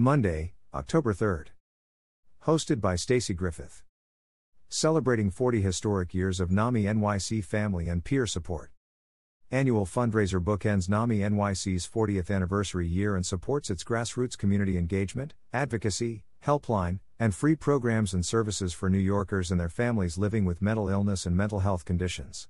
Monday, October 3rd. Hosted by Stacy Griffith. Celebrating 40 historic years of NAMI NYC family and peer support. Annual fundraiser bookends NAMI NYC's 40th anniversary year and supports its grassroots community engagement, advocacy, helpline, and free programs and services for New Yorkers and their families living with mental illness and mental health conditions.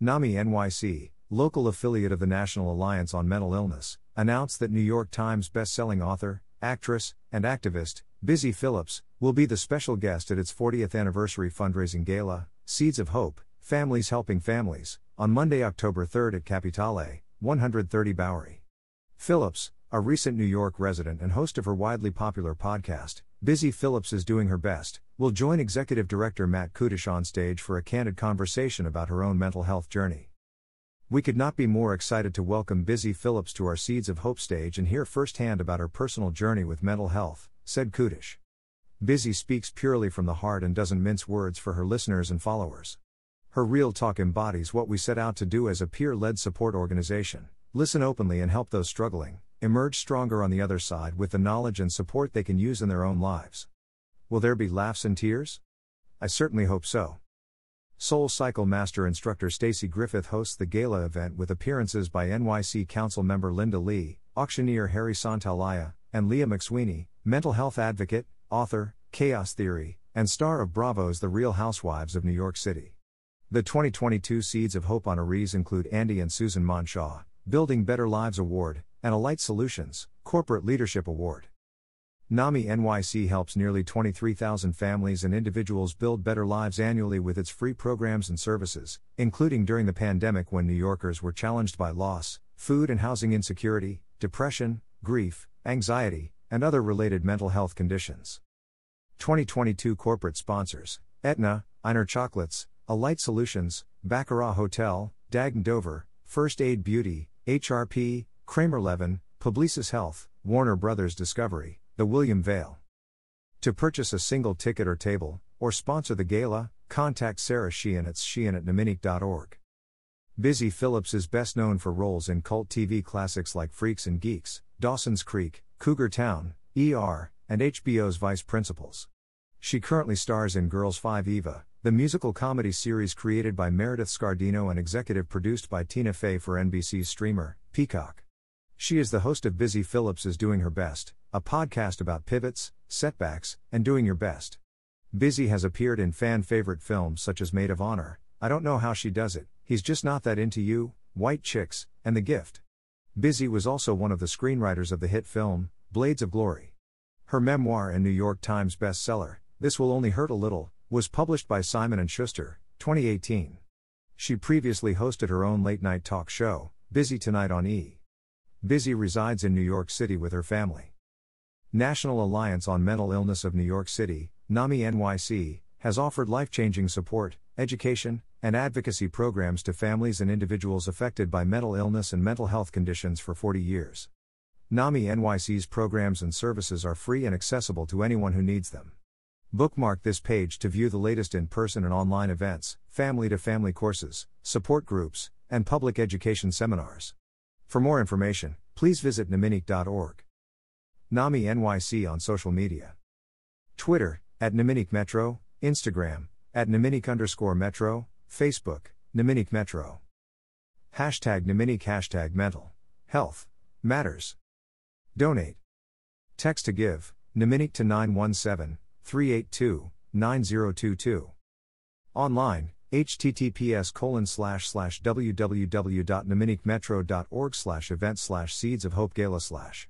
NAMI NYC, local affiliate of the National Alliance on Mental Illness, announced that New York Times bestselling author, actress, and activist, Busy Phillips, will be the special guest at its 40th anniversary fundraising gala, Seeds of Hope Families Helping Families, on Monday, October 3rd at Capitale, 130 Bowery. Phillips, a recent New York resident and host of her widely popular podcast, Busy Phillips is Doing Her Best, will join Executive Director Matt Kudish on stage for a candid conversation about her own mental health journey. We could not be more excited to welcome Busy Phillips to our Seeds of Hope stage and hear firsthand about her personal journey with mental health, said Kudish. Busy speaks purely from the heart and doesn't mince words for her listeners and followers. Her real talk embodies what we set out to do as a peer led support organization listen openly and help those struggling, emerge stronger on the other side with the knowledge and support they can use in their own lives. Will there be laughs and tears? I certainly hope so. Soul Cycle Master Instructor Stacy Griffith hosts the gala event with appearances by NYC Council member Linda Lee, auctioneer Harry Santalaya, and Leah McSweeney, mental health advocate, author, chaos theory, and star of Bravo's The Real Housewives of New York City. The 2022 Seeds of Hope honorees include Andy and Susan Monshaw, Building Better Lives Award, and Alight Solutions, Corporate Leadership Award. NAMI NYC helps nearly 23,000 families and individuals build better lives annually with its free programs and services, including during the pandemic when New Yorkers were challenged by loss, food and housing insecurity, depression, grief, anxiety, and other related mental health conditions. 2022 corporate sponsors Aetna, Einer Chocolates, Alight Solutions, Baccarat Hotel, Dag Dover, First Aid Beauty, HRP, Kramer Levin, Publicis Health, Warner Brothers Discovery, The William Vale. To purchase a single ticket or table, or sponsor the gala, contact Sarah Sheehan at sheehan at naminyc.org. Busy Phillips is best known for roles in cult TV classics like Freaks and Geeks, Dawson's Creek, Cougar Town, ER, and HBO's Vice Principals. She currently stars in Girls 5 Eva, the musical comedy series created by Meredith Scardino and executive produced by Tina Fey for NBC's streamer, Peacock. She is the host of Busy Phillips is Doing Her Best, a podcast about pivots, setbacks, and doing your best. Busy has appeared in fan favorite films such as Maid of Honor, I Don't Know How She Does It, He's Just Not That Into You, White Chicks, and The Gift. Busy was also one of the screenwriters of the hit film, Blades of Glory. Her memoir and New York Times bestseller, This Will Only Hurt a Little, was published by Simon & Schuster, 2018. She previously hosted her own late-night talk show, Busy Tonight on E! Busy resides in New York City with her family. National Alliance on Mental Illness of New York City, NAMI NYC, has offered life-changing support, education, and advocacy programs to families and individuals affected by mental illness and mental health conditions for 40 years. NAMI NYC's programs and services are free and accessible to anyone who needs them. Bookmark this page to view the latest in person and online events, family to family courses, support groups, and public education seminars. For more information, please visit naminyc.org. NAMI NYC on social media Twitter, at NAMINYC Metro, Instagram, at NAMINYC underscore Metro, Facebook, NAMINYC Metro. Hashtag NAMINYC Hashtag Mental Health Matters. Donate. Text to give, NAMINYC to 917 382 9022. Online, https colon slash slash www.naminycmetro.org slash event slash seeds of hope gala slash.